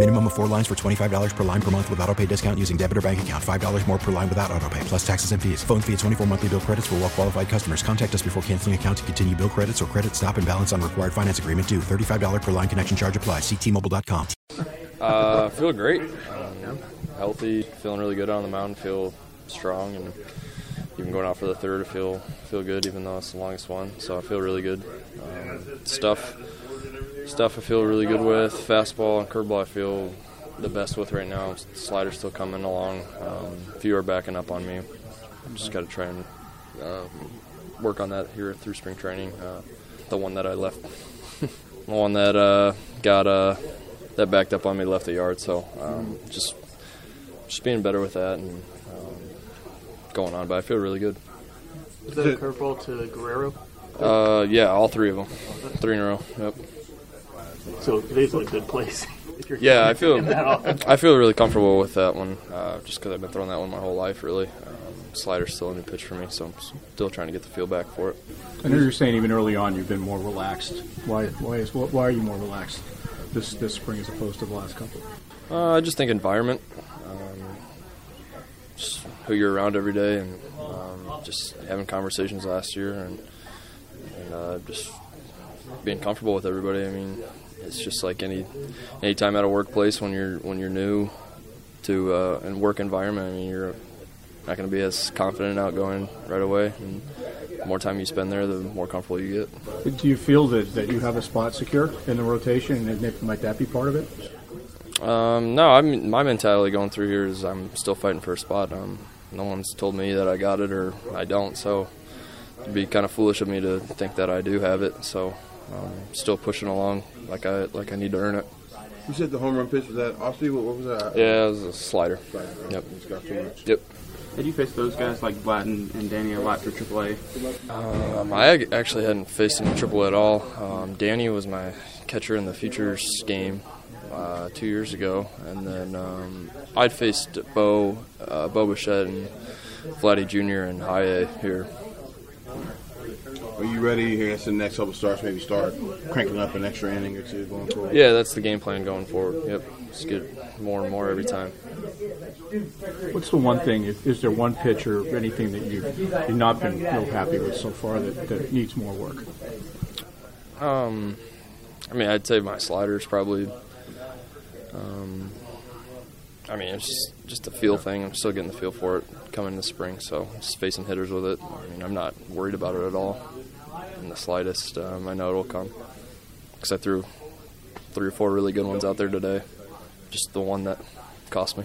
Minimum of four lines for $25 per line per month with auto pay discount using debit or bank account. $5 more per line without auto pay, plus taxes and fees. Phone fee at 24 monthly bill credits for well qualified customers. Contact us before canceling account to continue bill credits or credit stop and balance on required finance agreement due. $35 per line connection charge applies. Ctmobile.com. Uh, feel great. Um, healthy, feeling really good on the mound. Feel strong, and even going out for the third, I feel feel good, even though it's the longest one. So I feel really good. Um, stuff, stuff I feel really good with. Fastball and curveball I feel the best with right now. Slider's still coming along. Um, few are backing up on me. Just got to try and uh, work on that here through spring training. Uh, the one that I left, the one that uh, got uh, that backed up on me left the yard. So um, just just being better with that and um, going on. But I feel really good. Is that a curveball to Guerrero? Uh, yeah, all three of them, three in a row. Yep. So today's a good place. Yeah, I feel. I feel really comfortable with that one, uh, just because I've been throwing that one my whole life. Really, um, slider's still a new pitch for me, so I'm still trying to get the feel back for it. I know you're saying even early on you've been more relaxed. Why? Why is? Why are you more relaxed this this spring as opposed to the last couple? Uh, I just think environment, um, just who you're around every day, and um, just having conversations last year, and, and uh, just being comfortable with everybody. I mean, it's just like any any time at a workplace when you're when you're new to uh, a work environment. I mean, you're not going to be as confident and outgoing right away. And the more time you spend there, the more comfortable you get. Do you feel that, that you have a spot secure in the rotation, and might that be part of it? Um, no, I mean, my mentality going through here is I'm still fighting for a spot. Um, no one's told me that I got it or I don't, so it'd be kind of foolish of me to think that I do have it. So, um, still pushing along like I like I need to earn it. You said the home run pitch was that Austin? What, what was that? Yeah, it was a slider. Yep. It's got too much. Yep. Did you face those guys like Vlad and, and Danny a lot for AAA? Um, I actually hadn't faced him in Triple at all. Um, Danny was my catcher in the Futures game uh, two years ago, and then um, I'd faced Bo, uh, Bo Bichette and Vladdy Jr. and High A here. Are you ready here against the next couple starts? Maybe start cranking up an extra inning or two going forward. Yeah, that's the game plan going forward. Yep, just get more and more every time. What's the one thing? Is, is there one pitch or anything that you've, you've not been real happy with so far that, that needs more work? Um, I mean, I'd say my slider is probably. Um, I mean, it's just, just a feel thing. I'm still getting the feel for it coming this spring, so just facing hitters with it. I mean, I'm not worried about it at all in the slightest. Um, I know it'll come because I threw three or four really good ones out there today. Just the one that cost me.